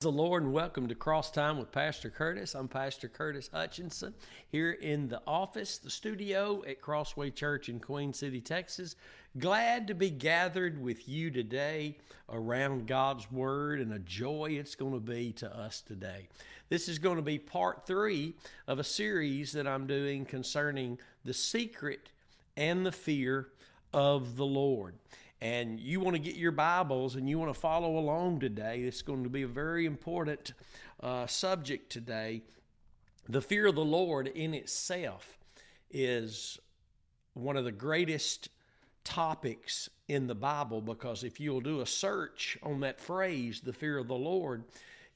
the Lord and welcome to Cross Time with Pastor Curtis. I'm Pastor Curtis Hutchinson here in the office, the studio at Crossway Church in Queen City, Texas. Glad to be gathered with you today around God's Word and a joy it's going to be to us today. This is going to be part three of a series that I'm doing concerning the secret and the fear of the Lord and you want to get your Bibles and you want to follow along today, it's going to be a very important uh, subject today. The fear of the Lord in itself is one of the greatest topics in the Bible because if you'll do a search on that phrase, the fear of the Lord,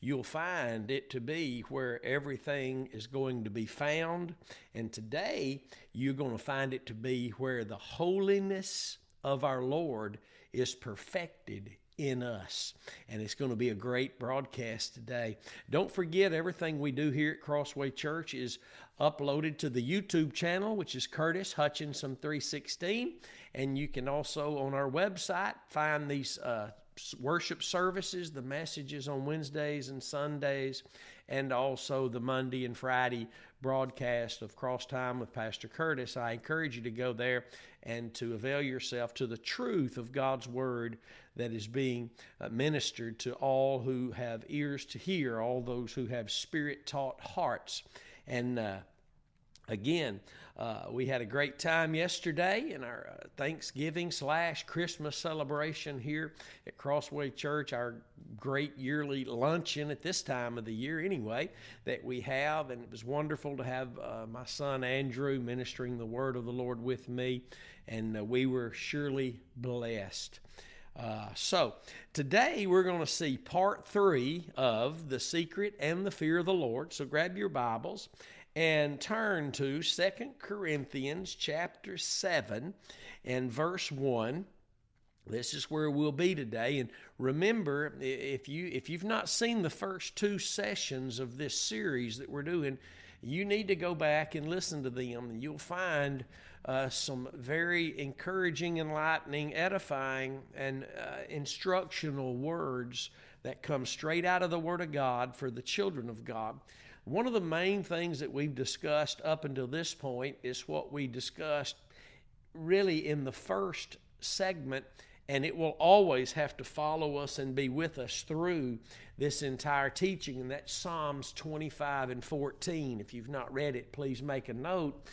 you'll find it to be where everything is going to be found. And today, you're going to find it to be where the holiness of our Lord is perfected in us. And it's going to be a great broadcast today. Don't forget, everything we do here at Crossway Church is uploaded to the YouTube channel, which is Curtis Hutchinson 316. And you can also on our website find these uh, worship services, the messages on Wednesdays and Sundays, and also the Monday and Friday broadcast of Cross Time with Pastor Curtis. I encourage you to go there and to avail yourself to the truth of God's Word that is being uh, ministered to all who have ears to hear, all those who have spirit taught hearts. And uh, again, uh, we had a great time yesterday in our uh, Thanksgiving slash Christmas celebration here at Crossway Church, our great yearly luncheon at this time of the year, anyway, that we have. And it was wonderful to have uh, my son Andrew ministering the word of the Lord with me, and uh, we were surely blessed. Uh, so, today we're going to see part three of The Secret and the Fear of the Lord. So, grab your Bibles and turn to Second Corinthians chapter 7 and verse 1. This is where we'll be today. And remember, if you if you've not seen the first two sessions of this series that we're doing, you need to go back and listen to them, you'll find uh, some very encouraging, enlightening, edifying, and uh, instructional words that come straight out of the Word of God for the children of God. One of the main things that we've discussed up until this point is what we discussed really in the first segment, and it will always have to follow us and be with us through this entire teaching, and that's Psalms 25 and 14. If you've not read it, please make a note.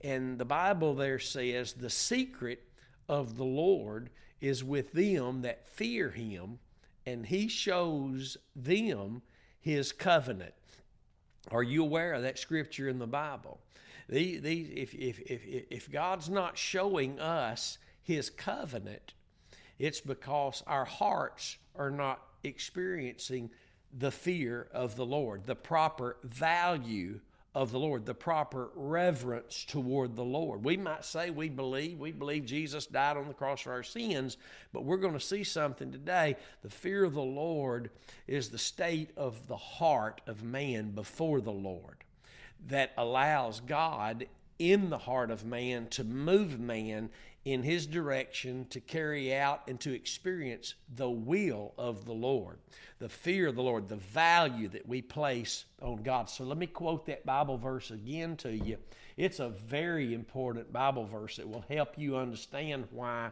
And the Bible there says, The secret of the Lord is with them that fear him, and he shows them his covenant. Are you aware of that scripture in the Bible? The, the, if, if, if, if God's not showing us his covenant, it's because our hearts are not experiencing the fear of the Lord, the proper value of the Lord, the proper reverence toward the Lord. We might say we believe, we believe Jesus died on the cross for our sins, but we're going to see something today. The fear of the Lord is the state of the heart of man before the Lord that allows God in the heart of man to move man in his direction to carry out and to experience the will of the Lord, the fear of the Lord, the value that we place on God. So let me quote that Bible verse again to you. It's a very important Bible verse that will help you understand why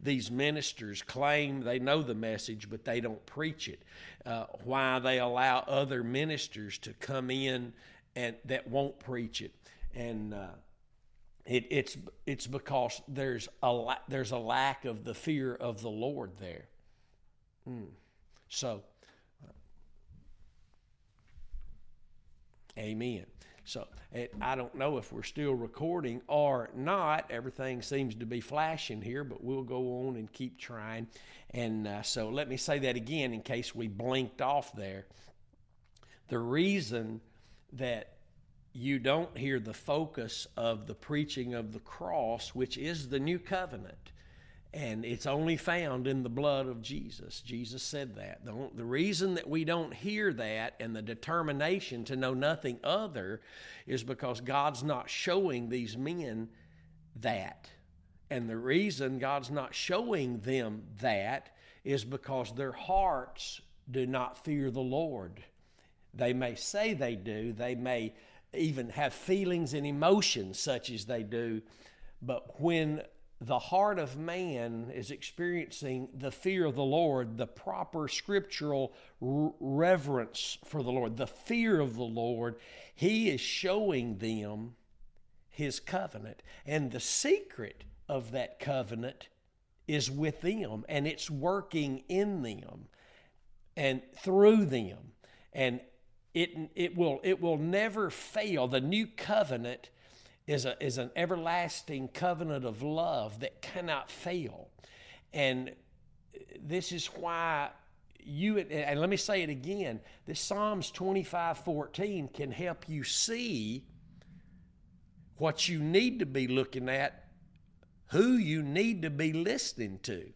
these ministers claim they know the message, but they don't preach it. Uh, why they allow other ministers to come in and that won't preach it. And uh, it, it's it's because there's a there's a lack of the fear of the Lord there. Mm. So, Amen. So it, I don't know if we're still recording or not. Everything seems to be flashing here, but we'll go on and keep trying. And uh, so let me say that again in case we blinked off there. The reason that you don't hear the focus of the preaching of the cross, which is the new covenant. And it's only found in the blood of Jesus. Jesus said that. The, the reason that we don't hear that and the determination to know nothing other is because God's not showing these men that. And the reason God's not showing them that is because their hearts do not fear the Lord. They may say they do, they may even have feelings and emotions such as they do, but when the heart of man is experiencing the fear of the Lord, the proper scriptural reverence for the Lord, the fear of the Lord, He is showing them His covenant. And the secret of that covenant is with them, and it's working in them and through them. And it, it, will, it will never fail. The new covenant is, a, is an everlasting covenant of love that cannot fail. And this is why you, and let me say it again this Psalms 25 14 can help you see what you need to be looking at, who you need to be listening to.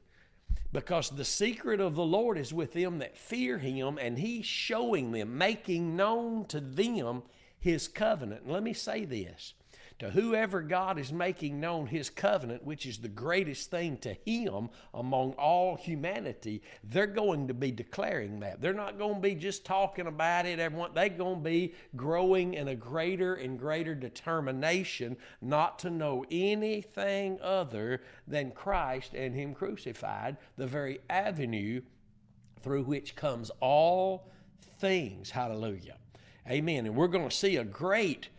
Because the secret of the Lord is with them that fear him, and he's showing them, making known to them his covenant. And let me say this to whoever God is making known his covenant, which is the greatest thing to him among all humanity, they're going to be declaring that. They're not going to be just talking about it. Everyone, they're going to be growing in a greater and greater determination not to know anything other than Christ and him crucified, the very avenue through which comes all things. Hallelujah. Amen. And we're going to see a great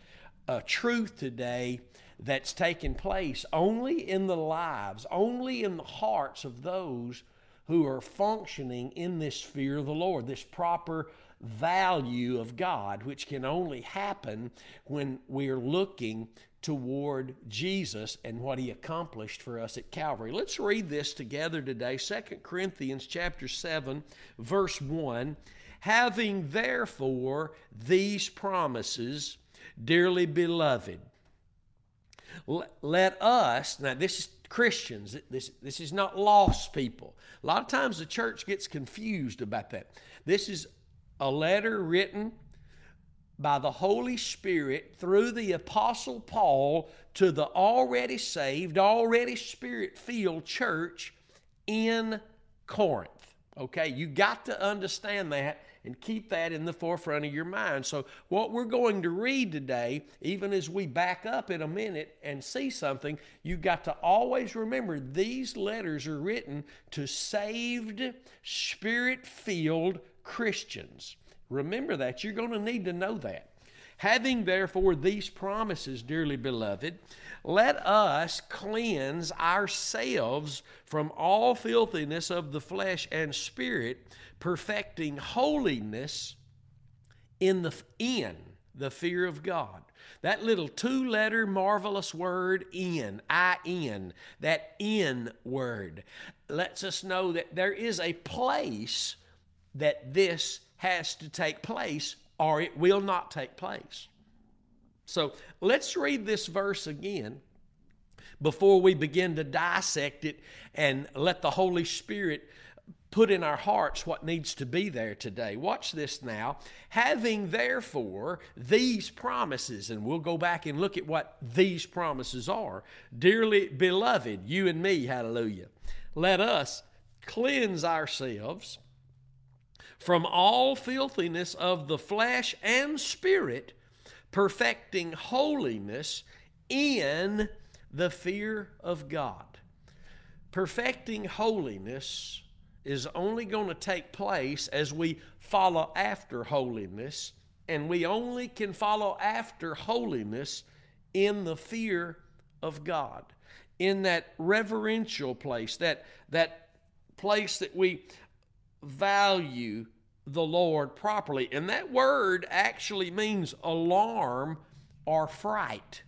a truth today that's taking place only in the lives, only in the hearts of those who are functioning in this fear of the Lord, this proper value of God, which can only happen when we're looking toward Jesus and what he accomplished for us at Calvary. Let's read this together today. 2 Corinthians chapter 7 verse 1, having therefore these promises Dearly beloved, let us, now this is Christians, this, this is not lost people. A lot of times the church gets confused about that. This is a letter written by the Holy Spirit through the Apostle Paul to the already saved, already spirit filled church in Corinth. Okay, you got to understand that and keep that in the forefront of your mind. So, what we're going to read today, even as we back up in a minute and see something, you've got to always remember these letters are written to saved, spirit filled Christians. Remember that. You're going to need to know that. Having therefore these promises, dearly beloved, let us cleanse ourselves from all filthiness of the flesh and spirit, perfecting holiness in the in the fear of God. That little two letter marvelous word in, I in, that in word lets us know that there is a place that this has to take place or it will not take place. So let's read this verse again before we begin to dissect it and let the Holy Spirit put in our hearts what needs to be there today. Watch this now. Having therefore these promises, and we'll go back and look at what these promises are. Dearly beloved, you and me, hallelujah, let us cleanse ourselves from all filthiness of the flesh and spirit, perfecting holiness in the fear of God. Perfecting holiness is only going to take place as we follow after holiness, and we only can follow after holiness in the fear of God, in that reverential place, that, that place that we value the Lord properly. And that word actually means alarm or fright.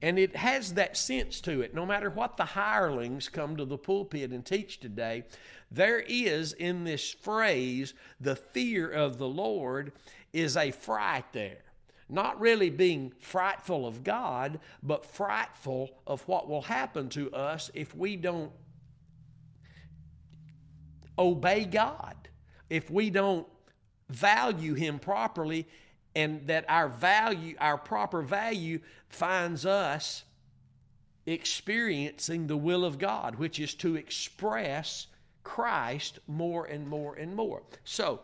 And it has that sense to it. No matter what the hirelings come to the pulpit and teach today, there is in this phrase, the fear of the Lord is a fright there. Not really being frightful of God, but frightful of what will happen to us if we don't obey God, if we don't value Him properly, and that our value, our proper value, finds us experiencing the will of God, which is to express Christ more and more and more. So,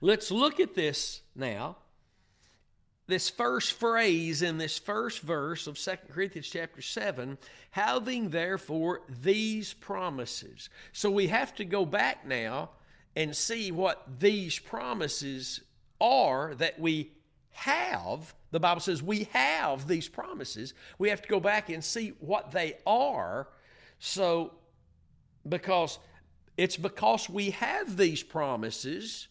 let's look at this now. This first phrase in this first verse of 2 Corinthians chapter 7, having therefore these promises. So we have to go back now and see what these promises are that we have. The Bible says we have these promises. We have to go back and see what they are. So, because it's because we have these promises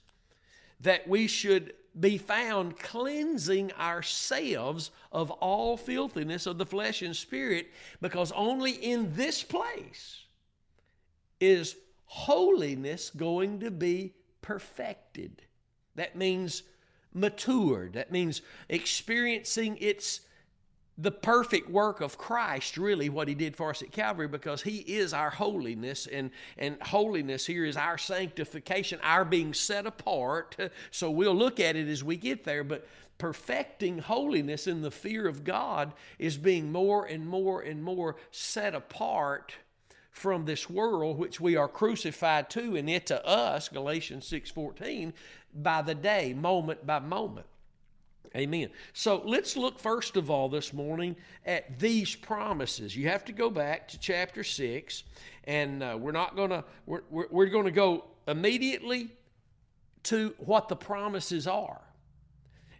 that we should be found cleansing ourselves of all filthiness of the flesh and spirit, because only in this place is holiness going to be perfected. That means matured. That means experiencing its the perfect work of Christ, really, what He did for us at Calvary, because He is our holiness, and, and holiness here is our sanctification, our being set apart. So we'll look at it as we get there, but perfecting holiness in the fear of God is being more and more and more set apart from this world which we are crucified to and it to us galatians 6.14 by the day moment by moment Amen. So let's look first of all this morning at these promises. You have to go back to chapter 6, and uh, we're not to, we're, we're, we're to go immediately to what the promises are.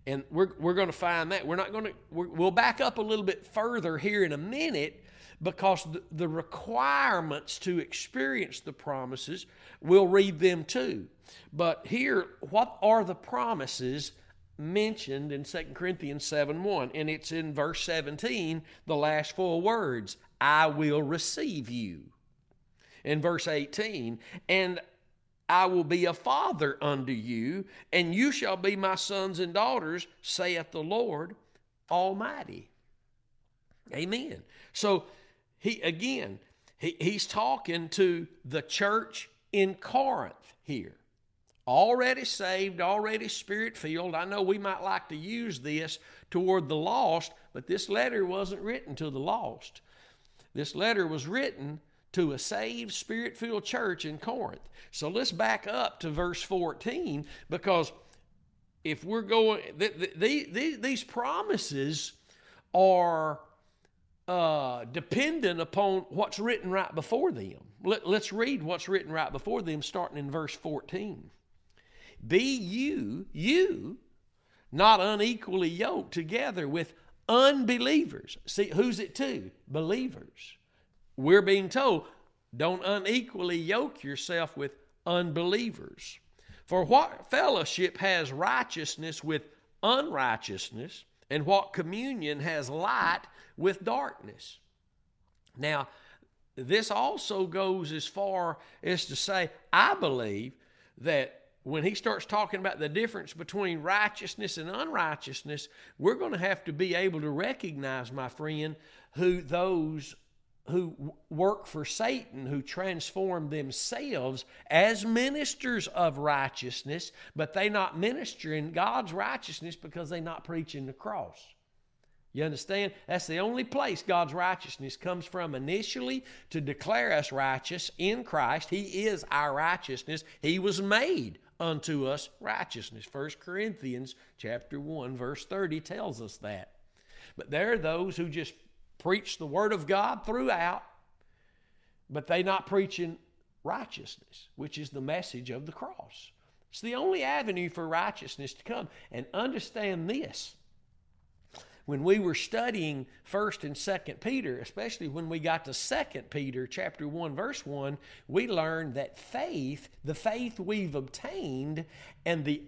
And we're, we're going to find that. We're not going to, we'll back up a little bit further here in a minute because the, requirements to experience the promises, we'll read them too. But here, what are the promises mentioned in 2 Corinthians 7 1. And it's in verse 17, the last four words I will receive you. In verse 18, and I will be a father unto you, and you shall be my sons and daughters, saith the Lord Almighty. Amen. So he again, he, he's talking to the church in Corinth here already saved, already spirit filled. I know we might like to use this toward the lost, but this letter wasn't written to the lost. This letter was written to a saved, spirit filled church in Corinth. So let's back up to verse 14 because if we're going, the, the, the, these promises are uh, dependent upon what's written right before them. Let, let's read what's written right before them, starting in verse 14. Be you, you, not unequally yoked together with unbelievers. See, who's it to? Believers. We're being told, don't unequally yoke yourself with unbelievers. For what fellowship has righteousness with unrighteousness, and what communion has light with darkness? Now, this also goes as far as to say, I believe that when he starts talking about the difference between righteousness and unrighteousness, we're going to have to be able to recognize, my friend, who those who work for Satan, who transform themselves as ministers of righteousness, but they not ministering God's righteousness because they not preaching the cross. You understand? That's the only place God's righteousness comes from initially to declare us righteous in Christ. He is our righteousness. He was made unto us righteousness. 1 Corinthians chapter 1 verse 30 tells us that. But there are those who just preach the word of God throughout, but they not preaching righteousness, which is the message of the cross. It's the only avenue for righteousness to come. And understand this when we were studying first and second peter especially when we got to second peter chapter 1 verse 1 we learned that faith the faith we've obtained and the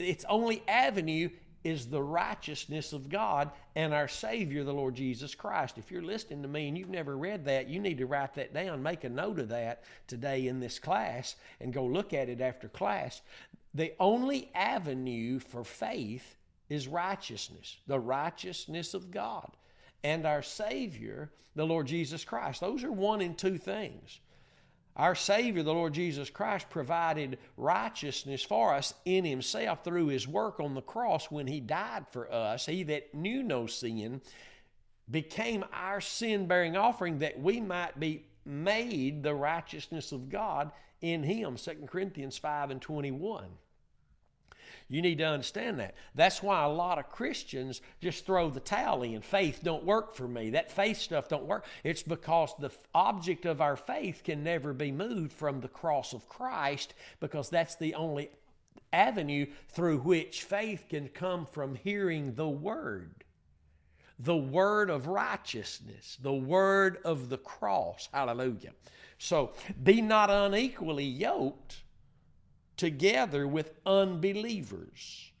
its only avenue is the righteousness of God and our Savior, the Lord Jesus Christ. If you're listening to me and you've never read that, you need to write that down, make a note of that today in this class, and go look at it after class. The only avenue for faith is righteousness, the righteousness of God, and our Savior, the Lord Jesus Christ. Those are one and two things. Our Savior, the Lord Jesus Christ, provided righteousness for us in Himself through His work on the cross when He died for us. He that knew no sin became our sin bearing offering that we might be made the righteousness of God in him. 2 Corinthians 5 and 21. You need to understand that. That's why a lot of Christians just throw the towel in. Faith don't work for me. That faith stuff don't work. It's because the object of our faith can never be moved from the cross of Christ because that's the only avenue through which faith can come from hearing the word. The word of righteousness, the word of the cross. Hallelujah. So be not unequally yoked together with unbelievers.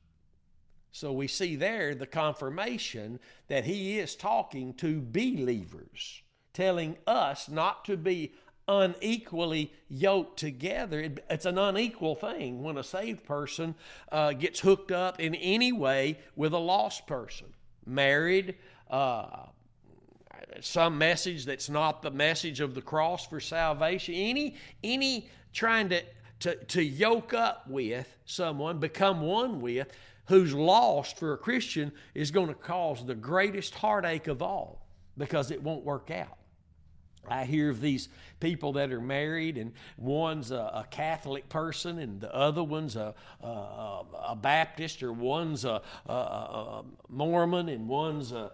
So we see there the confirmation that he is talking to believers, telling us not to be unequally yoked together. It's an unequal thing when a saved person uh, gets hooked up in any way with a lost person, married. Uh, some message that's not the message of the cross for salvation. Any any trying to to, to yoke up with someone, become one with, who's lost for a Christian is going to cause the greatest heartache of all because it won't work out. I hear of these people that are married, and one's a, a Catholic person, and the other one's a, a, a Baptist, or one's a, Mormon, and one's a,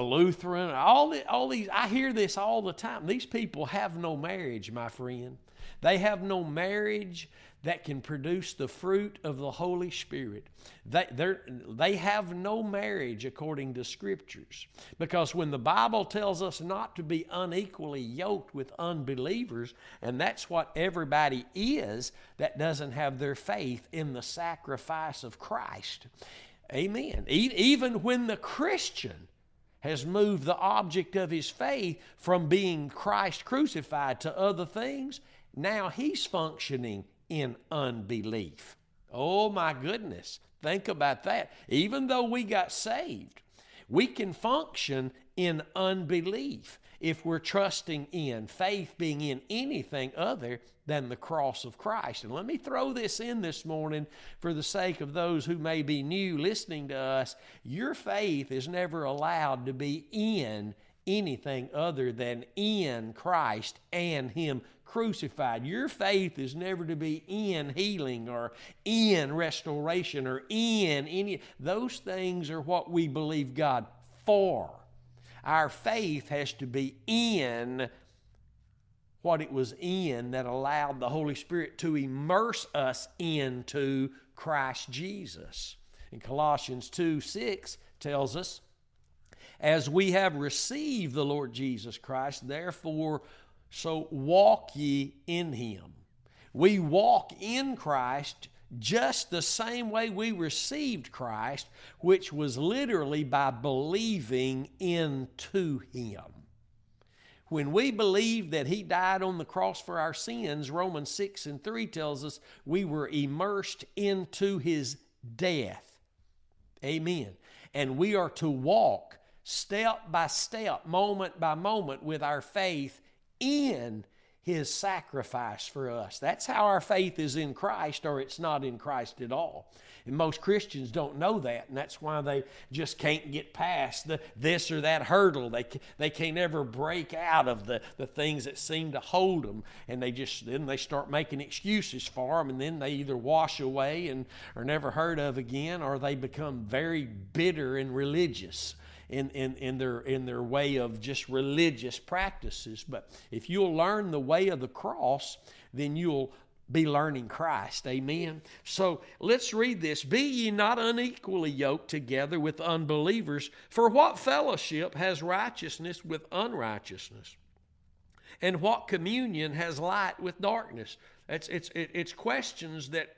Lutheran. All, the, all these, I hear this all the time. These people have no marriage, my friend. They have no marriage that can produce the fruit of the Holy Spirit. They, they have no marriage according to Scriptures. Because when the Bible tells us not to be unequally yoked with unbelievers, and that's what everybody is that doesn't have their faith in the sacrifice of Christ. Amen. Even when the Christian has moved the object of his faith from being Christ crucified to other things, now he's functioning in unbelief. Oh my goodness. Think about that. Even though we got saved, we can function in unbelief if we're trusting in faith being in anything other than the cross of Christ. And let me throw this in this morning for the sake of those who may be new listening to us. Your faith is never allowed to be in anything other than in Christ and Him crucified. Your faith is never to be in healing or in restoration or in any. Those things are what we believe God for. Our faith has to be in what it was in that allowed the Holy Spirit to immerse us into Christ Jesus. In Colossians 2 6 tells us, As we have received the Lord Jesus Christ, therefore so walk ye in him. We walk in Christ just the same way we received Christ, which was literally by believing into him. When we believe that he died on the cross for our sins, Romans 6 and 3 tells us we were immersed into his death. Amen. And we are to walk step by step, moment by moment, with our faith in his sacrifice for us. That's how our faith is in Christ, or it's not in Christ at all. And most Christians don't know that, and that's why they just can't get past the, this or that hurdle. They, they can't ever break out of the, the things that seem to hold them, and they just then they start making excuses for them, and then they either wash away and are never heard of again, or they become very bitter and religious in, in, in, their, in their way of just religious practices. But if you'll learn the way of the cross, then you'll be learning Christ. Amen. So let's read this. Be ye not unequally yoked together with unbelievers, for what fellowship has righteousness with unrighteousness? And what communion has light with darkness? It's, it's, it's questions that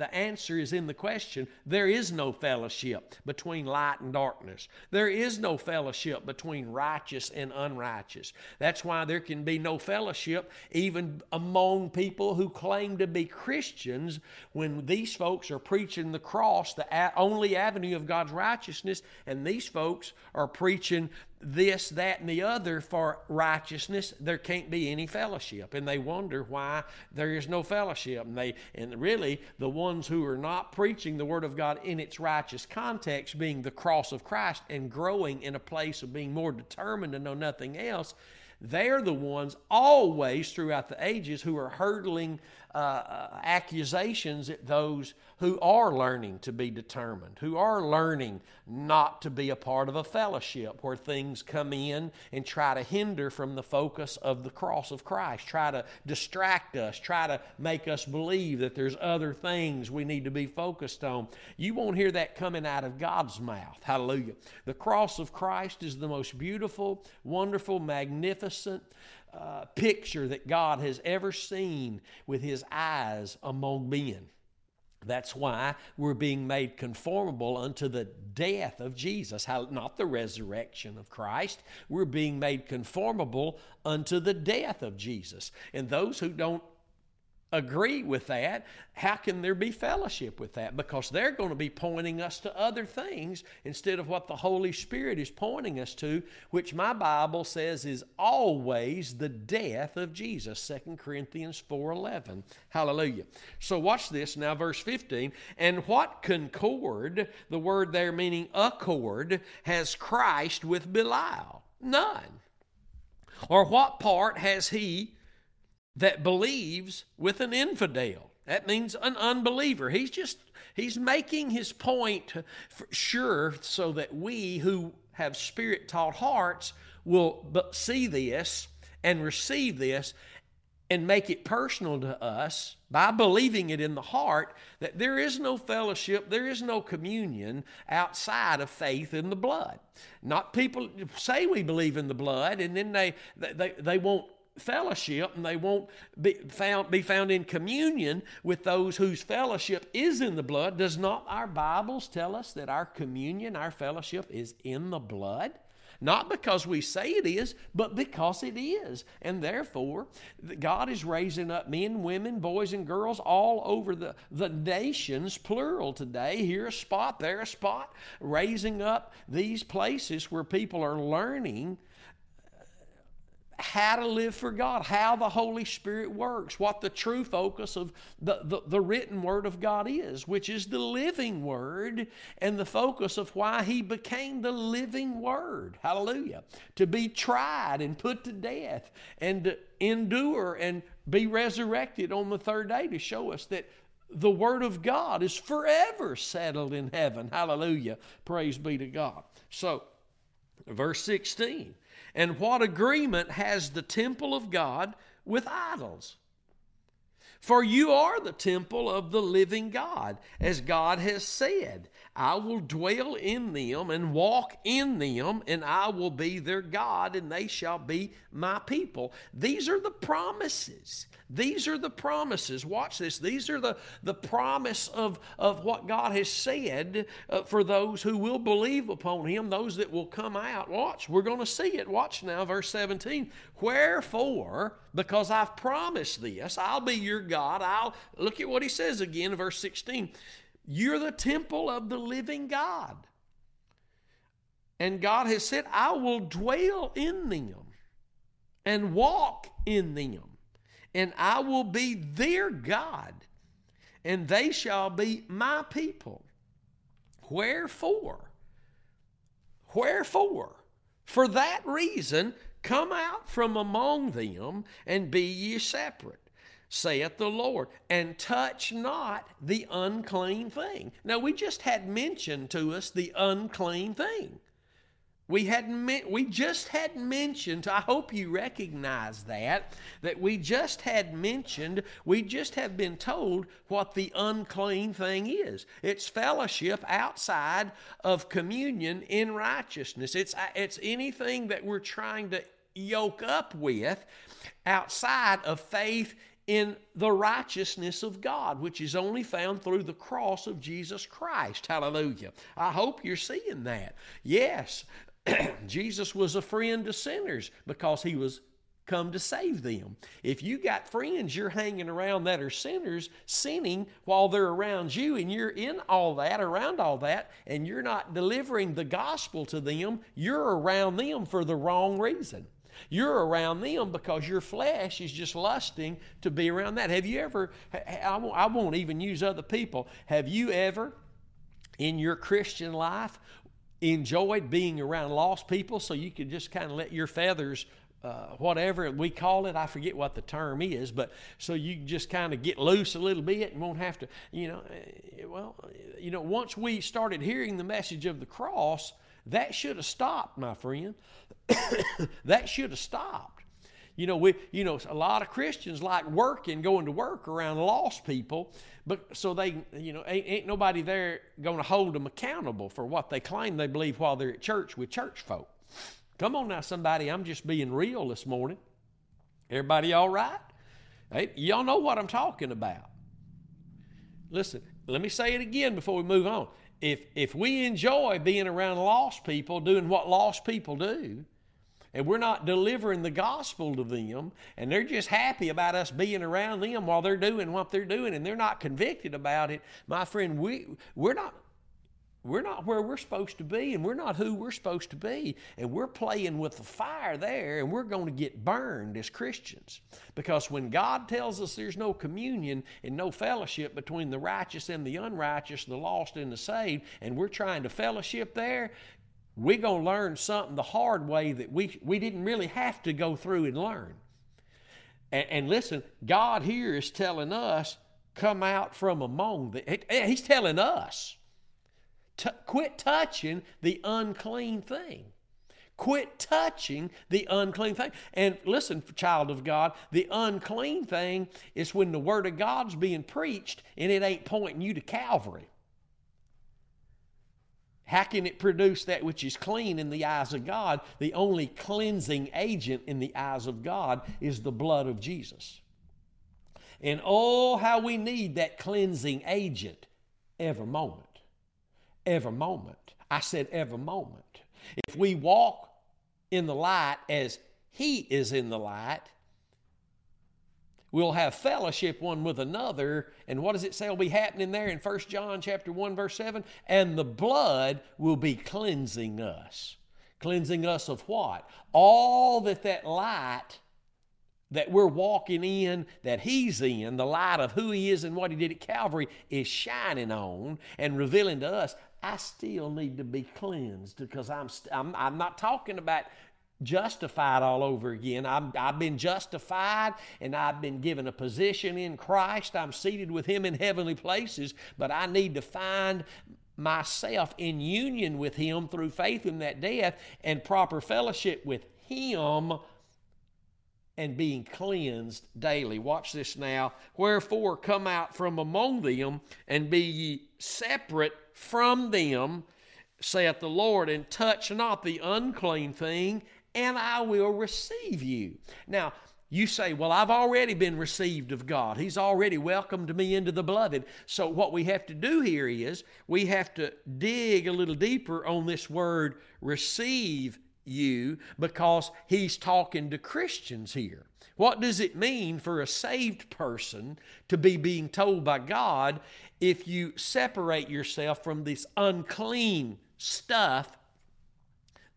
the answer is in the question. There is no fellowship between light and darkness. There is no fellowship between righteous and unrighteous. That's why there can be no fellowship even among people who claim to be Christians when these folks are preaching the cross, the only avenue of God's righteousness, and these folks are preaching this, that, and the other for righteousness, there can't be any fellowship. And they wonder why there is no fellowship. And they and really the ones who are not preaching the word of God in its righteous context, being the cross of Christ and growing in a place of being more determined to know nothing else, They're the ones always throughout the ages who are hurtling uh, uh, accusations at those who are learning to be determined, who are learning not to be a part of a fellowship where things come in and try to hinder from the focus of the cross of Christ, try to distract us, try to make us believe that there's other things we need to be focused on. You won't hear that coming out of God's mouth. Hallelujah. The cross of Christ is the most beautiful, wonderful, magnificent, uh, picture that God has ever seen with his eyes among men. That's why we're being made conformable unto the death of Jesus, How, not the resurrection of Christ. We're being made conformable unto the death of Jesus. And those who don't agree with that, how can there be fellowship with that? Because they're going to be pointing us to other things instead of what the Holy Spirit is pointing us to, which my Bible says is always the death of Jesus. 2 Corinthians 4:11. Hallelujah. So watch this now verse 15. And what concord, the word there meaning accord, has Christ with Belial? None. Or what part has he that believes with an infidel. That means an unbeliever. He's just he's making his point sure so that we who have spirit taught hearts will see this and receive this and make it personal to us by believing it in the heart that there is no fellowship, there is no communion outside of faith in the blood. Not people say we believe in the blood and then they they, they won't fellowship and they won't be found, be found in communion with those whose fellowship is in the blood. Does not our Bibles tell us that our communion, our fellowship is in the blood? Not because we say it is, but because it is. And therefore, God is raising up men, women, boys, and girls all over the, the nations, plural today, here a spot, there a spot, raising up these places where people are learning how to live for God, how the Holy Spirit works, what the true focus of the, the, the, written Word of God is, which is the living Word and the focus of why He became the living Word. Hallelujah. To be tried and put to death and to endure and be resurrected on the third day to show us that the Word of God is forever settled in heaven. Hallelujah. Praise be to God. So, verse 16 and what agreement has the temple of God with idols? For you are the temple of the living God, as God has said, I will dwell in them and walk in them, and I will be their God, and they shall be my people. These are the promises. These are the promises. Watch this. These are the, the promise of, of what God has said uh, for those who will believe upon Him, those that will come out. Watch, we're going to see it. Watch now, verse 17. Wherefore, because I've promised this, I'll be your God. I'll look at what He says again, verse 16. You're the temple of the living God. And God has said, I will dwell in them and walk in them, and I will be their God, and they shall be my people. Wherefore? Wherefore? For that reason, come out from among them and be ye separate saith the Lord, and touch not the unclean thing. Now, we just had mentioned to us the unclean thing. We had we just had mentioned, I hope you recognize that, that we just had mentioned, we just have been told what the unclean thing is. It's fellowship outside of communion in righteousness. It's, it's anything that we're trying to yoke up with outside of faith in the righteousness of God, which is only found through the cross of Jesus Christ. Hallelujah. I hope you're seeing that. Yes, Jesus was a friend to sinners because he was come to save them. If you got friends you're hanging around that are sinners, sinning while they're around you, and you're in all that, around all that, and you're not delivering the gospel to them, you're around them for the wrong reason. You're around them because your flesh is just lusting to be around that. Have you ever, I won't even use other people, have you ever in your Christian life enjoyed being around lost people so you could just kind of let your feathers uh, whatever we call it. I forget what the term is, but so you just kind of get loose a little bit and won't have to, you know. eh, Well, you know, once we started hearing the message of the cross, that should have stopped, my friend. that should have stopped. You know, we, you know, a lot of Christians like working, going to work around lost people, but so they, you know, ain't, ain't nobody there going to hold them accountable for what they claim they believe while they're at church with church folk. Come on now, somebody. I'm just being real this morning. Everybody all right? Hey, y'all know what I'm talking about. Listen, let me say it again before we move on. If if we enjoy being around lost people, doing what lost people do, and we're not delivering the gospel to them, and they're just happy about us being around them while they're doing what they're doing, and they're not convicted about it, my friend, we we're not we're not where we're supposed to be, and we're not who we're supposed to be. And we're playing with the fire there, and we're going to get burned as Christians. Because when God tells us there's no communion and no fellowship between the righteous and the unrighteous, the lost and the saved, and we're trying to fellowship there, we're going to learn something the hard way that we, we didn't really have to go through and learn. And, and listen, God here is telling us, come out from among the, He's telling us quit touching the unclean thing. Quit touching the unclean thing. And listen, child of God, the unclean thing is when the Word of God's being preached and it ain't pointing you to Calvary. How can it produce that which is clean in the eyes of God? The only cleansing agent in the eyes of God is the blood of Jesus. And oh, how we need that cleansing agent every moment every moment. I said every moment. If we walk in the light as He is in the light, we'll have fellowship one with another. And what does it say will be happening there in 1 John chapter 1, verse 7? And the blood will be cleansing us. Cleansing us of what? All that that light that we're walking in, that He's in, the light of who He is and what He did at Calvary, is shining on and revealing to us. I still need to be cleansed because I'm, st- I'm, I'm not talking about justified all over again. I'm, I've been justified and I've been given a position in Christ. I'm seated with Him in heavenly places, but I need to find myself in union with Him through faith in that death and proper fellowship with Him and being cleansed daily. Watch this now. Wherefore, come out from among them and be ye separate from them, saith the Lord, and touch not the unclean thing, and I will receive you. Now, you say, Well, I've already been received of God. He's already welcomed me into the beloved. So, what we have to do here is we have to dig a little deeper on this word receive you because he's talking to Christians here. What does it mean for a saved person to be being told by God if you separate yourself from this unclean stuff,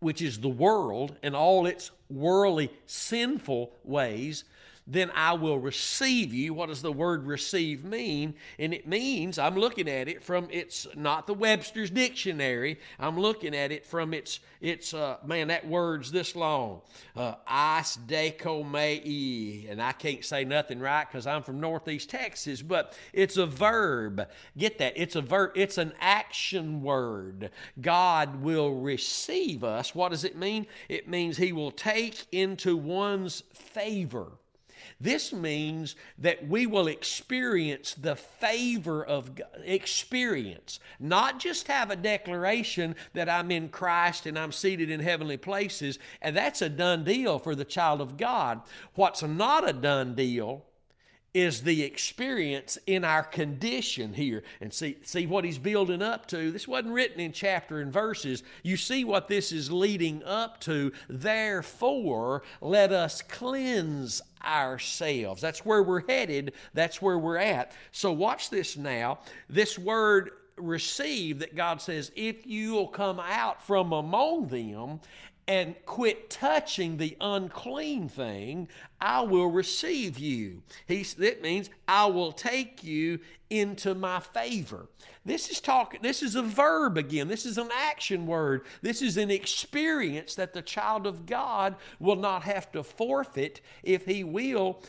which is the world and all its worldly, sinful ways? Then I will receive you. What does the word receive mean? And it means, I'm looking at it from its, not the Webster's dictionary, I'm looking at it from its, its uh, man, that word's this long. Uh, Is deco mei. And I can't say nothing right because I'm from Northeast Texas, but it's a verb. Get that? It's a verb, it's an action word. God will receive us. What does it mean? It means He will take into one's favor. This means that we will experience the favor of God. Experience, not just have a declaration that I'm in Christ and I'm seated in heavenly places, and that's a done deal for the child of God. What's not a done deal is the experience in our condition here. And see, see what he's building up to. This wasn't written in chapter and verses. You see what this is leading up to. Therefore, let us cleanse ourselves. That's where we're headed. That's where we're at. So watch this now. This word receive that God says, if you will come out from among them and quit touching the unclean thing, I will receive you. He, that means I will take you into my favor. This is talking, this is a verb again. This is an action word. This is an experience that the child of God will not have to forfeit if he will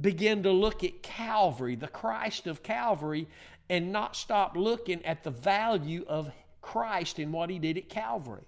begin to look at Calvary, the Christ of Calvary, and not stop looking at the value of Christ and what he did at Calvary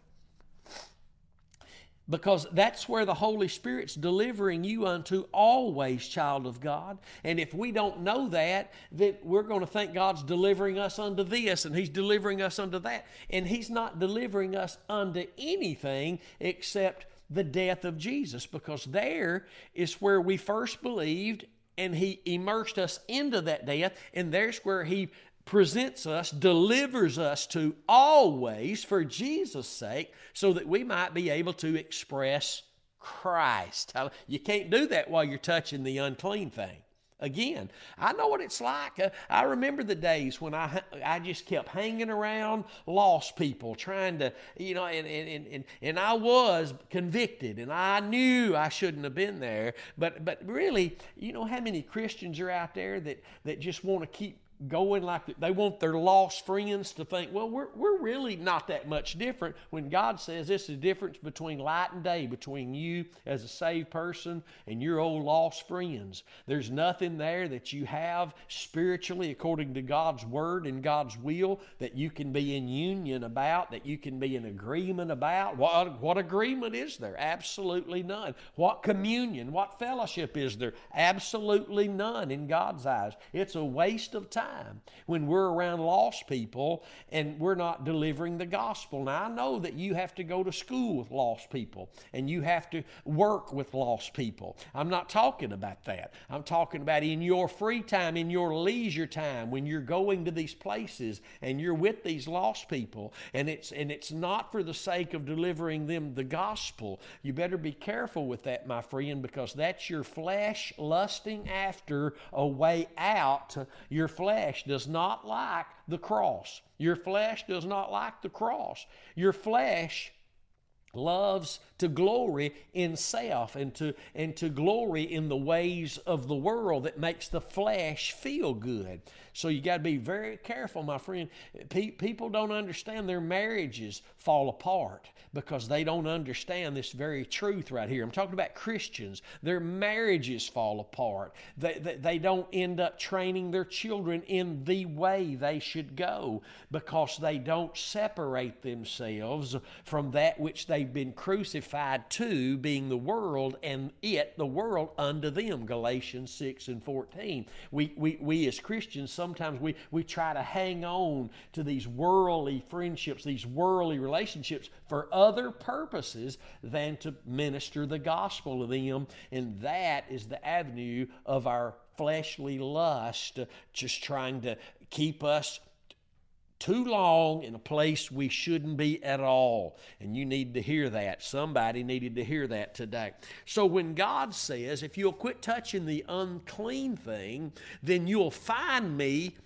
because that's where the Holy Spirit's delivering you unto always, child of God. And if we don't know that, then we're going to think God's delivering us unto this and He's delivering us unto that. And He's not delivering us unto anything except the death of Jesus, because there is where we first believed and He immersed us into that death, and there's where He presents us, delivers us to always for Jesus' sake, so that we might be able to express Christ. You can't do that while you're touching the unclean thing. Again, I know what it's like. Uh, I remember the days when I I just kept hanging around lost people, trying to, you know, and and, and, and I was convicted, and I knew I shouldn't have been there. But but really, you know how many Christians are out there that that just want to keep going like they want their lost friends to think, well, we're, we're really not that much different when God says this is the difference between light and day, between you as a saved person and your old lost friends. There's nothing there that you have spiritually according to God's word and God's will that you can be in union about, that you can be in agreement about. What, what agreement is there? Absolutely none. What communion, what fellowship is there? Absolutely none in God's eyes. It's a waste of time time when we're around lost people and we're not delivering the gospel. Now, I know that you have to go to school with lost people and you have to work with lost people. I'm not talking about that. I'm talking about in your free time, in your leisure time, when you're going to these places and you're with these lost people and it's and it's not for the sake of delivering them the gospel. You better be careful with that, my friend, because that's your flesh lusting after a way out. Your flesh flesh does not like the cross. Your flesh does not like the cross. Your flesh loves to glory in self and to and to glory in the ways of the world that makes the flesh feel good so you got to be very careful my friend. Pe- people don't understand their marriages fall apart because they don't understand this very truth right here. I'm talking about christians. Their marriages fall apart. They, they, they don't end up training their children in the way they should go because they don't separate themselves from that which they've been crucified to being the world and it the world unto them. Galatians 6 and 14 we, we, we as christians sometimes we, we try to hang on to these worldly friendships these worldly relationships for other purposes than to minister the gospel to them. And that is the avenue of our fleshly lust just trying to keep us too long in a place we shouldn't be at all. And you need to hear that. Somebody needed to hear that today. So when God says, if you'll quit touching the unclean thing, then you'll find me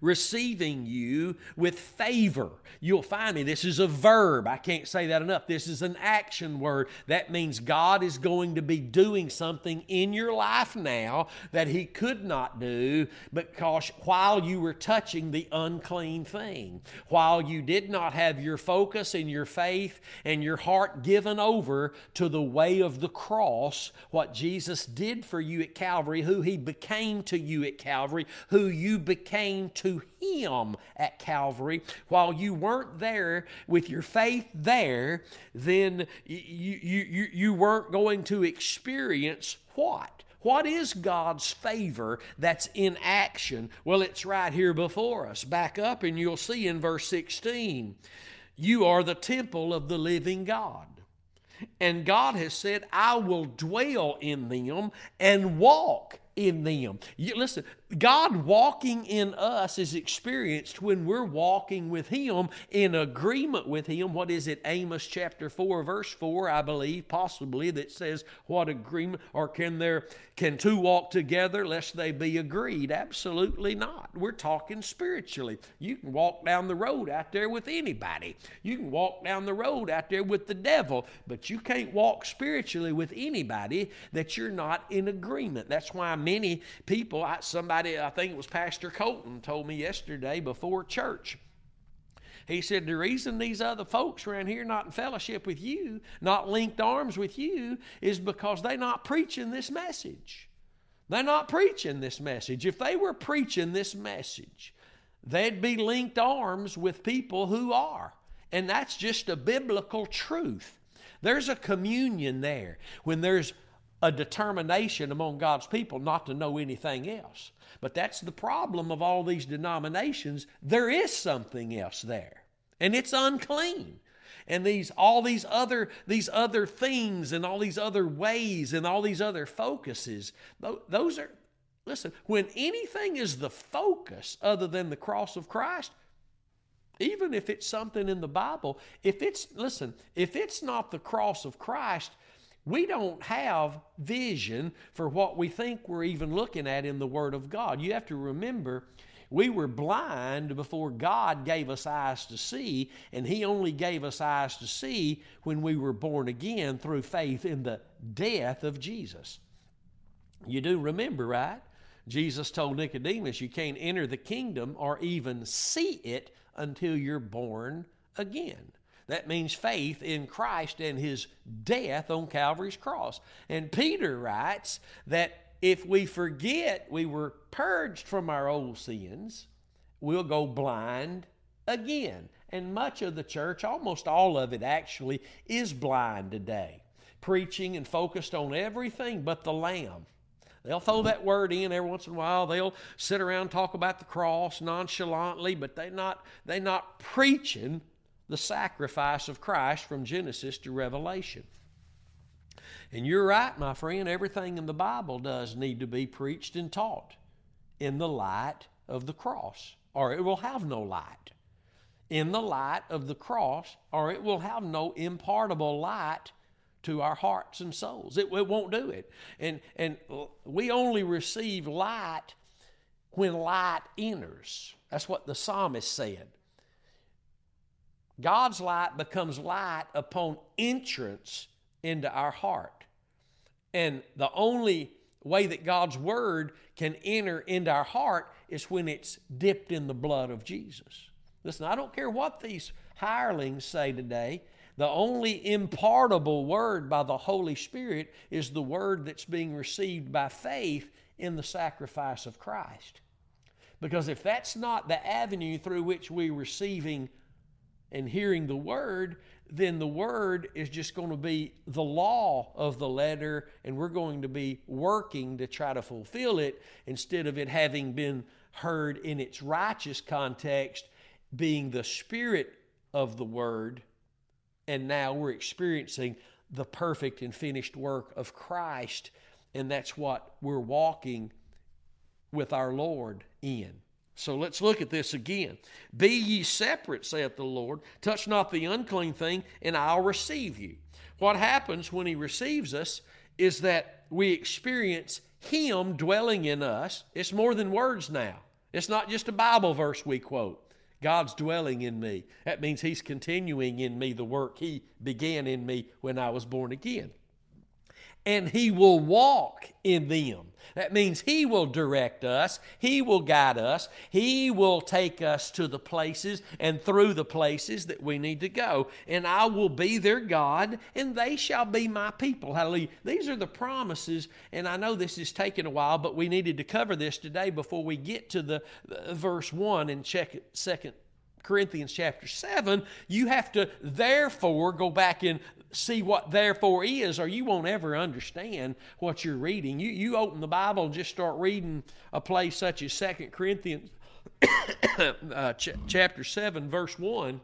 receiving you with favor. You'll find me. This is a verb. I can't say that enough. This is an action word. That means God is going to be doing something in your life now that He could not do because while you were touching the unclean thing, while you did not have your focus and your faith and your heart given over to the way of the cross, what Jesus did for you at Calvary, who He became to you at Calvary, who you became to him at Calvary, while you weren't there with your faith there, then you, you, you, you weren't going to experience what? What is God's favor that's in action? Well, it's right here before us. Back up and you'll see in verse 16 you are the temple of the living God. And God has said, I will dwell in them and walk in them. You, listen, God walking in us is experienced when we're walking with Him in agreement with Him. What is it? Amos chapter 4, verse 4, I believe, possibly, that says, What agreement, or can there, can two walk together lest they be agreed? Absolutely not. We're talking spiritually. You can walk down the road out there with anybody, you can walk down the road out there with the devil, but you can't walk spiritually with anybody that you're not in agreement. That's why many people, somebody, I think it was Pastor Colton, told me yesterday before church. He said, The reason these other folks around here not in fellowship with you, not linked arms with you, is because they're not preaching this message. They're not preaching this message. If they were preaching this message, they'd be linked arms with people who are. And that's just a biblical truth. There's a communion there. When there's a determination among God's people not to know anything else. But that's the problem of all these denominations. There is something else there, and it's unclean. And these all these other these other things and all these other ways and all these other focuses, those are listen, when anything is the focus other than the cross of Christ, even if it's something in the Bible, if it's listen, if it's not the cross of Christ, we don't have vision for what we think we're even looking at in the Word of God. You have to remember, we were blind before God gave us eyes to see, and He only gave us eyes to see when we were born again through faith in the death of Jesus. You do remember, right? Jesus told Nicodemus, You can't enter the kingdom or even see it until you're born again. That means faith in Christ and his death on Calvary's cross. And Peter writes that if we forget we were purged from our old sins, we'll go blind again. And much of the church, almost all of it actually, is blind today, preaching and focused on everything but the Lamb. They'll throw that word in every once in a while. They'll sit around talk about the cross nonchalantly, but they're not, they're not preaching the sacrifice of Christ from Genesis to Revelation. And you're right, my friend, everything in the Bible does need to be preached and taught in the light of the cross, or it will have no light. In the light of the cross, or it will have no impartable light to our hearts and souls. It, it won't do it. And, and we only receive light when light enters. That's what the psalmist said. God's light becomes light upon entrance into our heart. And the only way that God's word can enter into our heart is when it's dipped in the blood of Jesus. Listen, I don't care what these hirelings say today. The only impartable word by the Holy Spirit is the word that's being received by faith in the sacrifice of Christ. Because if that's not the avenue through which we're receiving and hearing the word, then the word is just going to be the law of the letter, and we're going to be working to try to fulfill it instead of it having been heard in its righteous context, being the spirit of the word. And now we're experiencing the perfect and finished work of Christ, and that's what we're walking with our Lord in. So let's look at this again. Be ye separate, saith the Lord. Touch not the unclean thing, and I'll receive you. What happens when He receives us is that we experience Him dwelling in us. It's more than words now, it's not just a Bible verse we quote. God's dwelling in me. That means He's continuing in me the work He began in me when I was born again and He will walk in them. That means He will direct us, He will guide us, He will take us to the places and through the places that we need to go. And I will be their God, and they shall be my people. Hallelujah. These are the promises, and I know this is taking a while, but we needed to cover this today before we get to the, the verse 1 and check it, second Corinthians chapter 7, you have to therefore go back and see what therefore is, or you won't ever understand what you're reading. You, you open the Bible and just start reading a place such as Second Corinthians uh, ch- chapter 7, verse 1,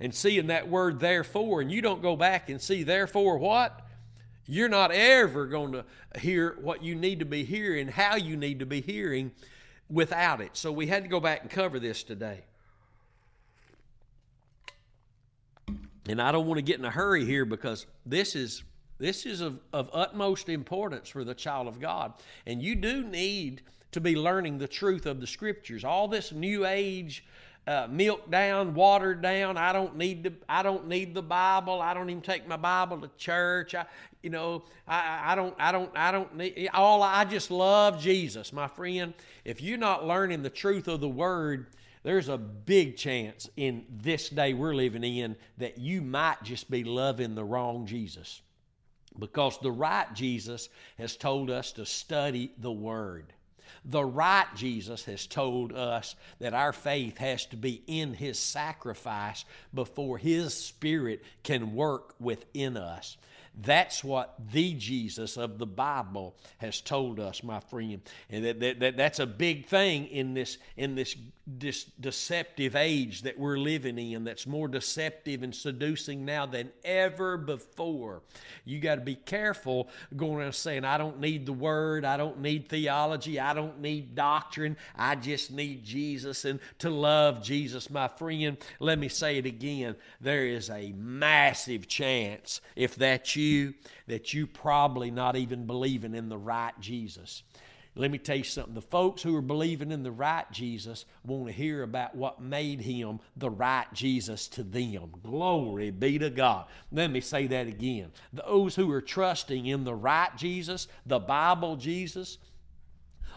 and seeing that word therefore, and you don't go back and see therefore what? You're not ever going to hear what you need to be hearing, how you need to be hearing without it. So we had to go back and cover this today. And I don't want to get in a hurry here because this is this is of, of utmost importance for the child of God. And you do need to be learning the truth of the scriptures. All this new age uh, milk down, watered down. I don't need the I don't need the Bible. I don't even take my Bible to church. I, you know, I, I don't I don't I don't need all. I just love Jesus, my friend. If you're not learning the truth of the Word, there's a big chance in this day we're living in that you might just be loving the wrong Jesus. Because the right Jesus has told us to study the Word. The right Jesus has told us that our faith has to be in His sacrifice before His Spirit can work within us. That's what the Jesus of the Bible has told us, my friend. And that, that, that, that's a big thing in this, in this, deceptive age that we're living in that's more deceptive and seducing now than ever before. You got to be careful going around saying, I don't need the word, I don't need theology, I don't need doctrine, I just need Jesus and to love Jesus, my friend. Let me say it again. There is a massive chance, if that's you that you probably not even believing in the right Jesus. Let me tell you something. The folks who are believing in the right Jesus want to hear about what made him the right Jesus to them. Glory be to God. Let me say that again. Those who are trusting in the right Jesus, the Bible Jesus,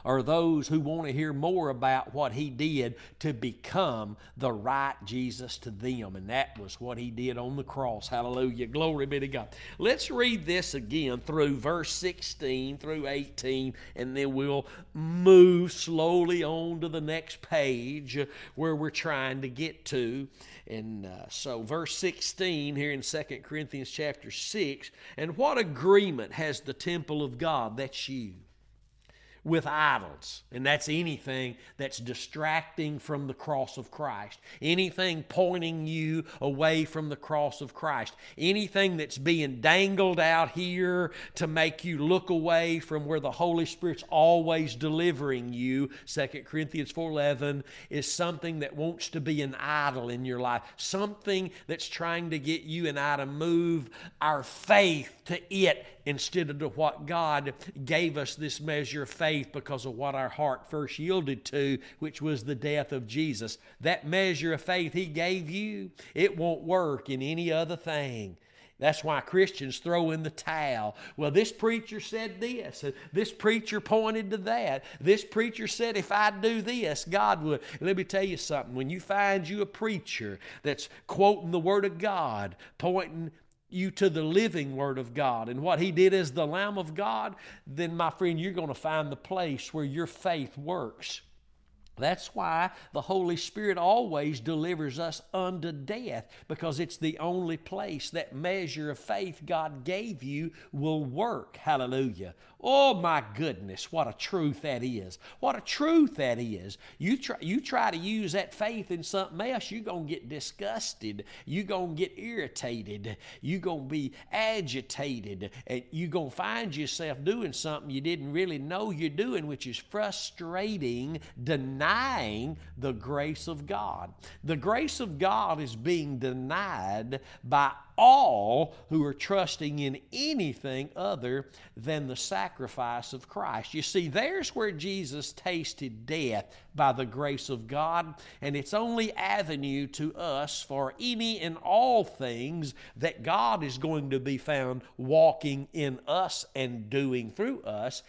are those who want to hear more about what he did to become the right Jesus to them. And that was what he did on the cross. Hallelujah. Glory be to God. Let's read this again through verse 16 through 18, and then we'll move slowly on to the next page where we're trying to get to. And uh, so, verse 16 here in 2 Corinthians chapter 6 and what agreement has the temple of God? That's you with idols. And that's anything that's distracting from the cross of Christ, anything pointing you away from the cross of Christ, anything that's being dangled out here to make you look away from where the Holy Spirit's always delivering you. 2 Corinthians 4:11 is something that wants to be an idol in your life, something that's trying to get you and I to move our faith to it instead of to what God gave us this measure of faith because of what our heart first yielded to, which was the death of Jesus. That measure of faith He gave you, it won't work in any other thing. That's why Christians throw in the towel. Well, this preacher said this. This preacher pointed to that. This preacher said, if I do this, God would. Let me tell you something. When you find you a preacher that's quoting the Word of God, pointing you to the living Word of God and what He did as the Lamb of God, then, my friend, you're going to find the place where your faith works. That's why the Holy Spirit always delivers us unto death because it's the only place that measure of faith God gave you will work. Hallelujah. Oh my goodness, what a truth that is. What a truth that is. You try, you try to use that faith in something else, you're going to get disgusted. You're going to get irritated. You're going to be agitated. And you're going to find yourself doing something you didn't really know you're doing, which is frustrating, denying the grace of God. The grace of God is being denied by all who are trusting in anything other than the sacrifice of Christ. You see, there's where Jesus tasted death by the grace of God, and it's only avenue to us for any and all things that God is going to be found walking in us and doing through us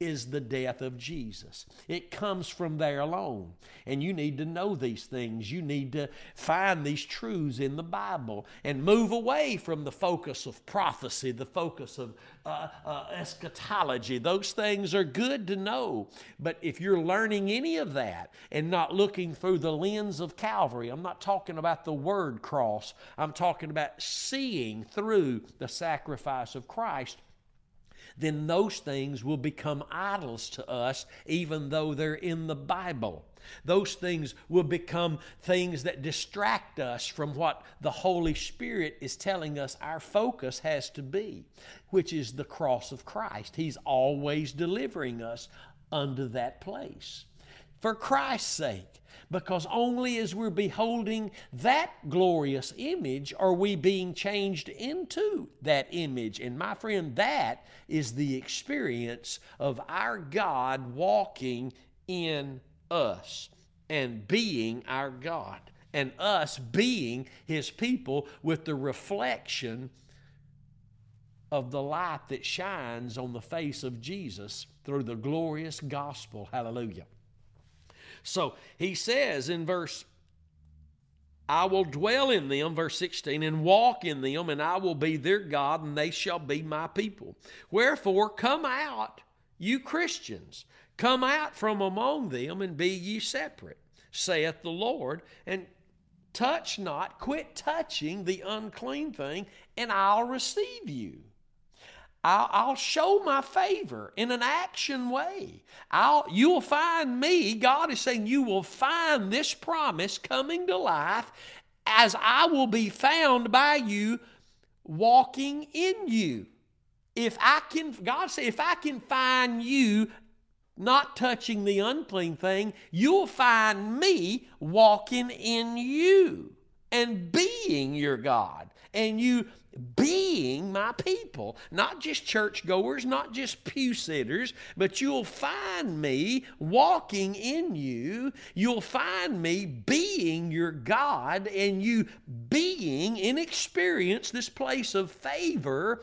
is the death of Jesus. It comes from there alone. And you need to know these things. You need to find these truths in the Bible and move away from the focus of prophecy, the focus of uh, uh, eschatology. Those things are good to know. But if you're learning any of that and not looking through the lens of Calvary, I'm not talking about the word cross, I'm talking about seeing through the sacrifice of Christ then those things will become idols to us, even though they're in the Bible. Those things will become things that distract us from what the Holy Spirit is telling us our focus has to be, which is the cross of Christ. He's always delivering us unto that place. For Christ's sake, because only as we're beholding that glorious image are we being changed into that image. And my friend, that is the experience of our God walking in us and being our God, and us being His people with the reflection of the light that shines on the face of Jesus through the glorious gospel. Hallelujah. So he says in verse I will dwell in them, verse 16, and walk in them, and I will be their God, and they shall be my people. Wherefore, come out, you Christians, come out from among them, and be ye separate, saith the Lord, and touch not, quit touching the unclean thing, and I'll receive you. I'll, I'll, show my favor in an action way. I'll, you'll find me, God is saying, you will find this promise coming to life as I will be found by you walking in you. If I can, God said, if I can find you not touching the unclean thing, you'll find me walking in you and being your God. And you being my people. Not just churchgoers, not just pew sitters, but you'll find me walking in you. You'll find me being your God and you being in experience this place of favor,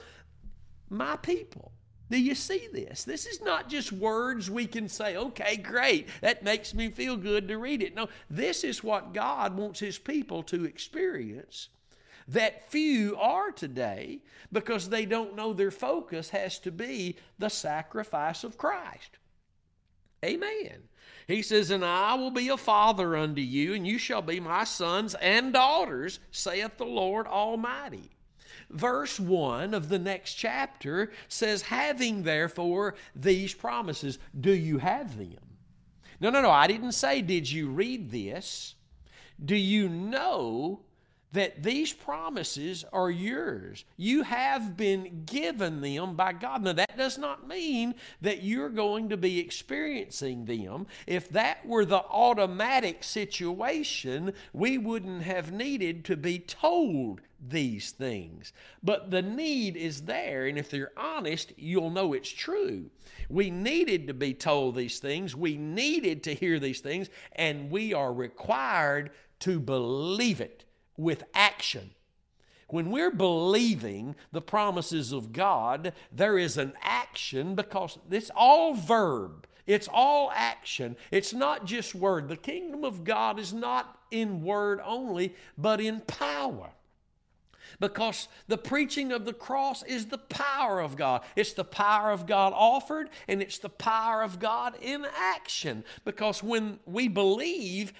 my people. Do you see this? This is not just words we can say, okay, great, that makes me feel good to read it. No, this is what God wants His people to experience that few are today because they don't know their focus has to be the sacrifice of Christ. Amen. He says, And I will be a father unto you, and you shall be my sons and daughters, saith the Lord Almighty. Verse 1 of the next chapter says, Having therefore these promises, do you have them? No, no, no. I didn't say, Did you read this? Do you know that these promises are yours. You have been given them by God. Now, that does not mean that you're going to be experiencing them. If that were the automatic situation, we wouldn't have needed to be told these things. But the need is there, and if you're honest, you'll know it's true. We needed to be told these things, we needed to hear these things, and we are required to believe it with action. When we're believing the promises of God, there is an action because it's all verb. It's all action. It's not just word. The kingdom of God is not in word only, but in power. Because the preaching of the cross is the power of God. It's the power of God offered, and it's the power of God in action. Because when we believe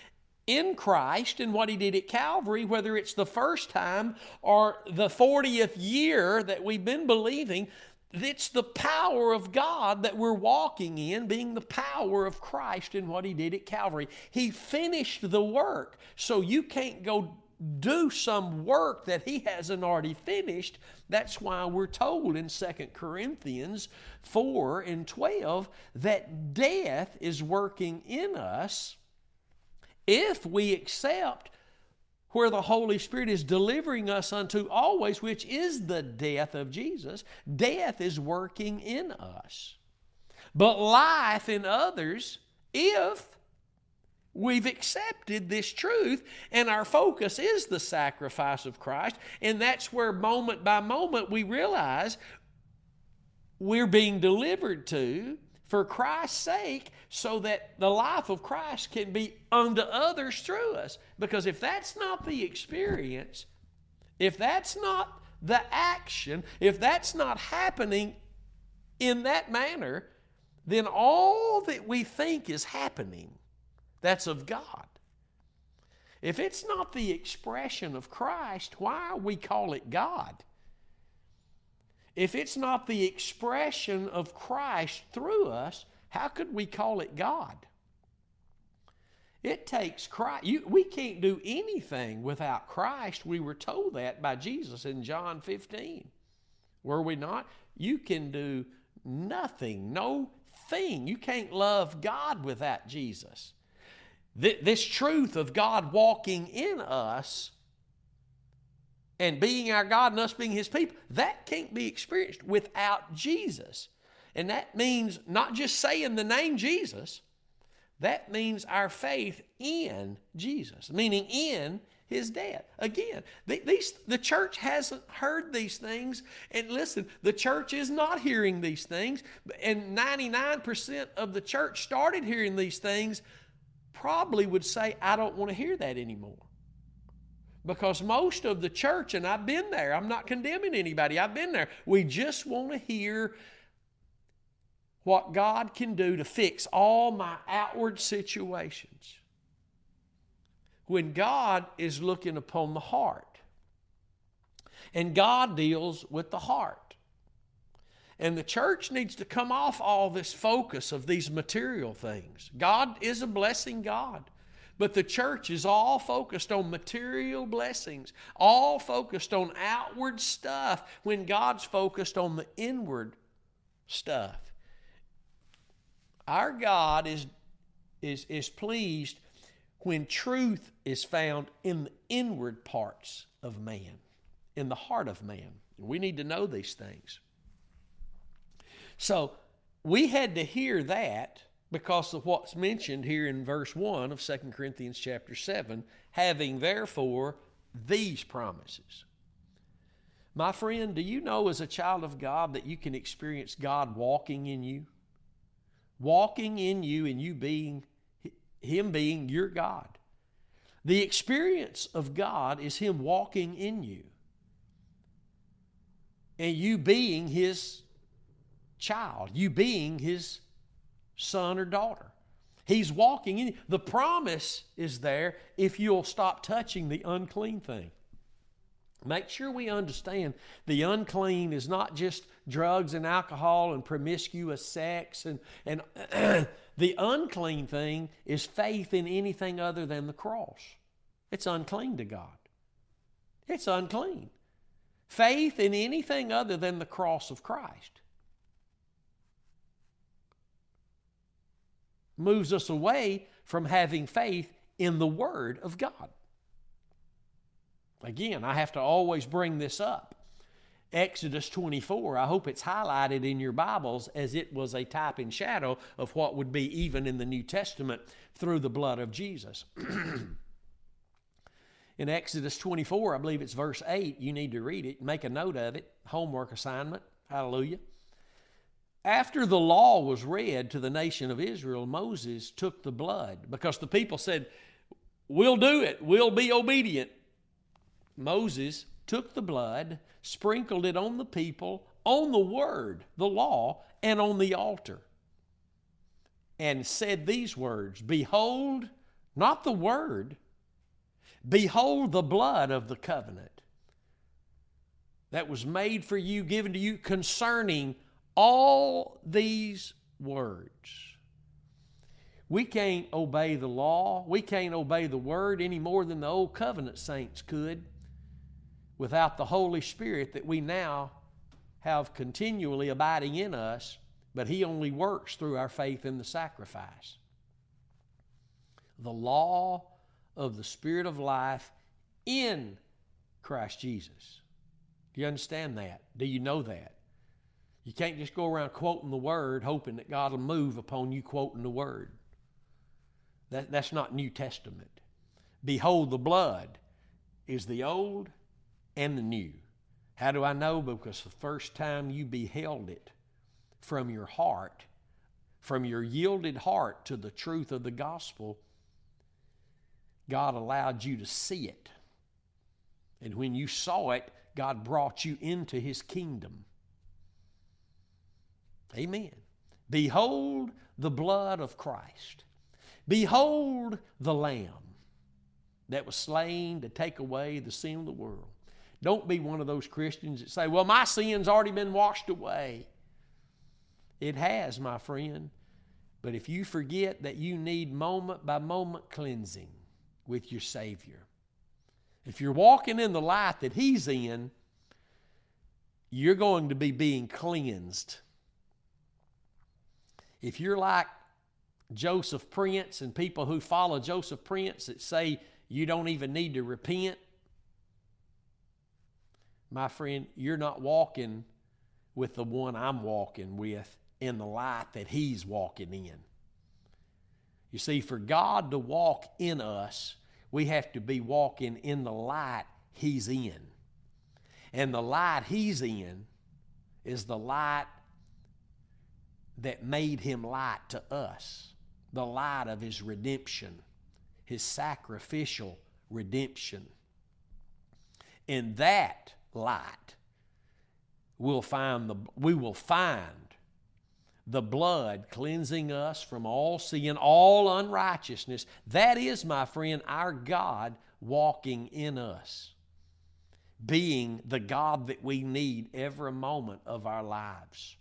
in Christ and what He did at Calvary, whether it's the first time or the 40th year that we've been believing, it's the power of God that we're walking in, being the power of Christ in what He did at Calvary. He finished the work, so you can't go do some work that He hasn't already finished. That's why we're told in 2 Corinthians 4 and 12 that death is working in us if we accept where the Holy Spirit is delivering us unto always, which is the death of Jesus, death is working in us. But life in others, if we've accepted this truth and our focus is the sacrifice of Christ, and that's where moment by moment we realize we're being delivered to for Christ's sake so that the life of Christ can be unto others through us. Because if that's not the experience, if that's not the action, if that's not happening in that manner, then all that we think is happening, that's of God. If it's not the expression of Christ, why we call it God? If it's not the expression of Christ through us, how could we call it God? It takes Christ. You, we can't do anything without Christ. We were told that by Jesus in John 15. Were we not? You can do nothing, no thing. You can't love God without Jesus. This truth of God walking in us and being our God and us being His people, that can't be experienced without Jesus. And that means not just saying the name Jesus, that means our faith in Jesus, meaning in his death. Again, these, the church hasn't heard these things. And listen, the church is not hearing these things. And 99% of the church started hearing these things probably would say, I don't want to hear that anymore. Because most of the church, and I've been there, I'm not condemning anybody, I've been there. We just want to hear what God can do to fix all my outward situations. When God is looking upon the heart, and God deals with the heart. And the church needs to come off all this focus of these material things. God is a blessing God. But the church is all focused on material blessings, all focused on outward stuff when God's focused on the inward stuff. Our God is, is, is pleased when truth is found in the inward parts of man, in the heart of man. We need to know these things. So we had to hear that because of what's mentioned here in verse 1 of 2 Corinthians chapter 7, having therefore these promises. My friend, do you know as a child of God that you can experience God walking in you? walking in you and you being Him being your God. The experience of God is Him walking in you and you being His child, you being His son or daughter. He's walking in. The promise is there if you'll stop touching the unclean thing. Make sure we understand the unclean is not just drugs and alcohol and promiscuous sex and, and the unclean thing is faith in anything other than the cross. It's unclean to God. It's unclean. Faith in anything other than the cross of Christ moves us away from having faith in the Word of God. Again, I have to always bring this up. Exodus 24, I hope it's highlighted in your Bibles as it was a type and shadow of what would be even in the New Testament through the blood of Jesus. in Exodus 24, I believe it's verse 8, you need to read it, make a note of it, homework assignment. Hallelujah. After the law was read to the nation of Israel, Moses took the blood because the people said, We'll do it, we'll be obedient. Moses took the blood, sprinkled it on the people, on the word, the law, and on the altar, and said these words Behold, not the word, behold the blood of the covenant that was made for you, given to you concerning all these words. We can't obey the law. We can't obey the word any more than the old covenant saints could without the Holy Spirit that we now have continually abiding in us, but He only works through our faith in the sacrifice. The law of the Spirit of life in Christ Jesus. Do you understand that? Do you know that? You can't just go around quoting the Word hoping that God will move upon you quoting the Word. That, that's not New Testament. Behold, the blood is the old and the new. How do I know? Because the first time you beheld it from your heart, from your yielded heart to the truth of the gospel, God allowed you to see it. And when you saw it, God brought you into his kingdom. Amen. Behold the blood of Christ. Behold the Lamb that was slain to take away the sin of the world. Don't be one of those Christians that say, Well, my sin's already been washed away. It has, my friend. But if you forget that you need moment by moment cleansing with your Savior, if you're walking in the light that He's in, you're going to be being cleansed. If you're like Joseph Prince and people who follow Joseph Prince that say you don't even need to repent, my friend, you're not walking with the one I'm walking with in the light that He's walking in. You see, for God to walk in us, we have to be walking in the light He's in. And the light He's in is the light that made Him light to us the light of His redemption, His sacrificial redemption. In that light, we'll find the, we will find the blood cleansing us from all sin, all unrighteousness. That is, my friend, our God walking in us, being the God that we need every moment of our lives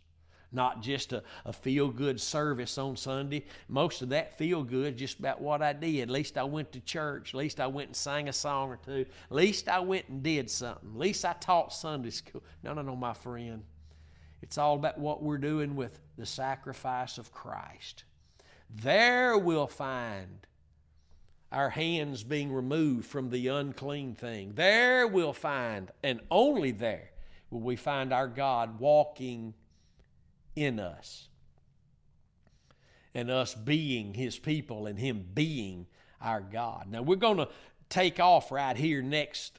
not just a, a feel good service on Sunday. Most of that feel good just about what I did. At least I went to church. At least I went and sang a song or two. At least I went and did something. At least I taught Sunday school. No, no, no, my friend. It's all about what we're doing with the sacrifice of Christ. There we'll find our hands being removed from the unclean thing. There we'll find, and only there will we find our God walking in us. And us being His people and Him being our God. Now, we're going to take off right here next,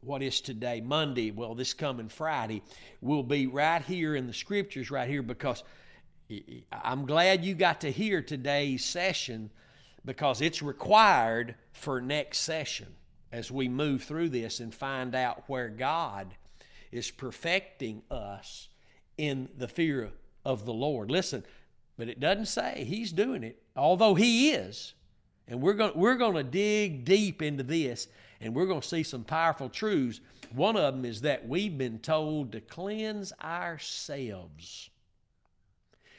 what is today? Monday. Well, this coming Friday. We'll be right here in the scriptures, right here, because I'm glad you got to hear today's session because it's required for next session as we move through this and find out where God is perfecting us in the fear of the Lord. Listen, but it doesn't say He's doing it, although He is. And we're going we're going to dig deep into this and we're going to see some powerful truths. One of them is that we've been told to cleanse ourselves.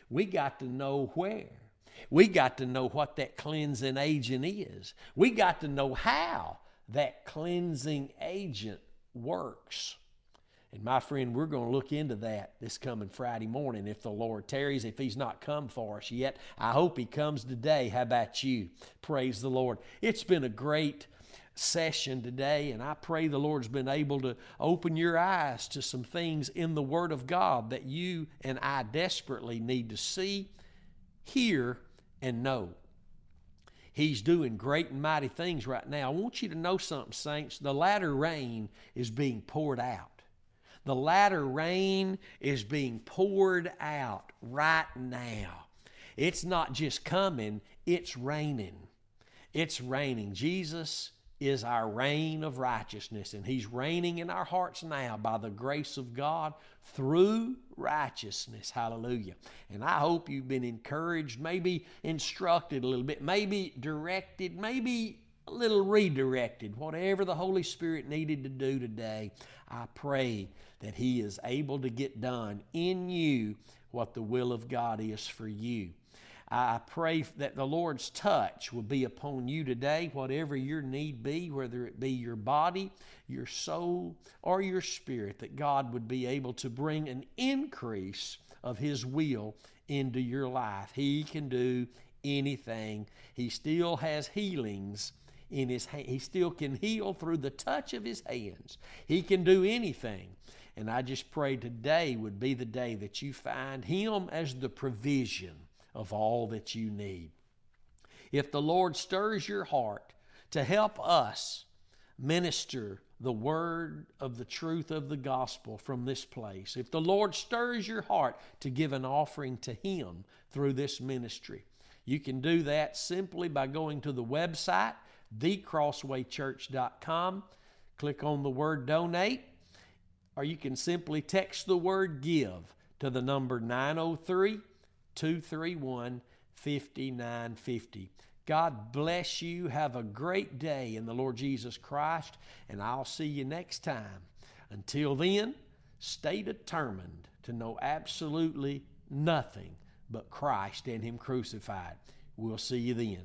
We got to know where. We got to know what that cleansing agent is. We got to know how that cleansing agent works. And my friend, we're going to look into that this coming Friday morning if the Lord tarries, if He's not come for us yet. I hope He comes today. How about you? Praise the Lord. It's been a great session today, and I pray the Lord's been able to open your eyes to some things in the Word of God that you and I desperately need to see, hear, and know. He's doing great and mighty things right now. I want you to know something, saints. The latter rain is being poured out. The latter rain is being poured out right now. It's not just coming, it's raining. It's raining. Jesus is our rain of righteousness, and He's reigning in our hearts now by the grace of God through righteousness. Hallelujah. And I hope you've been encouraged, maybe instructed a little bit, maybe directed, maybe a little redirected, whatever the Holy Spirit needed to do today. I pray that He is able to get done in you what the will of God is for you. I pray that the Lord's touch will be upon you today, whatever your need be, whether it be your body, your soul, or your spirit, that God would be able to bring an increase of His will into your life. He can do anything, He still has healings in his hand. He still can heal through the touch of his hands. He can do anything. And I just pray today would be the day that you find him as the provision of all that you need. If the Lord stirs your heart to help us minister the word of the truth of the gospel from this place, if the Lord stirs your heart to give an offering to Him through this ministry, you can do that simply by going to the website thecrosswaychurch.com. Click on the word donate, or you can simply text the word give to the number 903 231 5950. God bless you. Have a great day in the Lord Jesus Christ, and I'll see you next time. Until then, stay determined to know absolutely nothing but Christ and Him crucified. We'll see you then.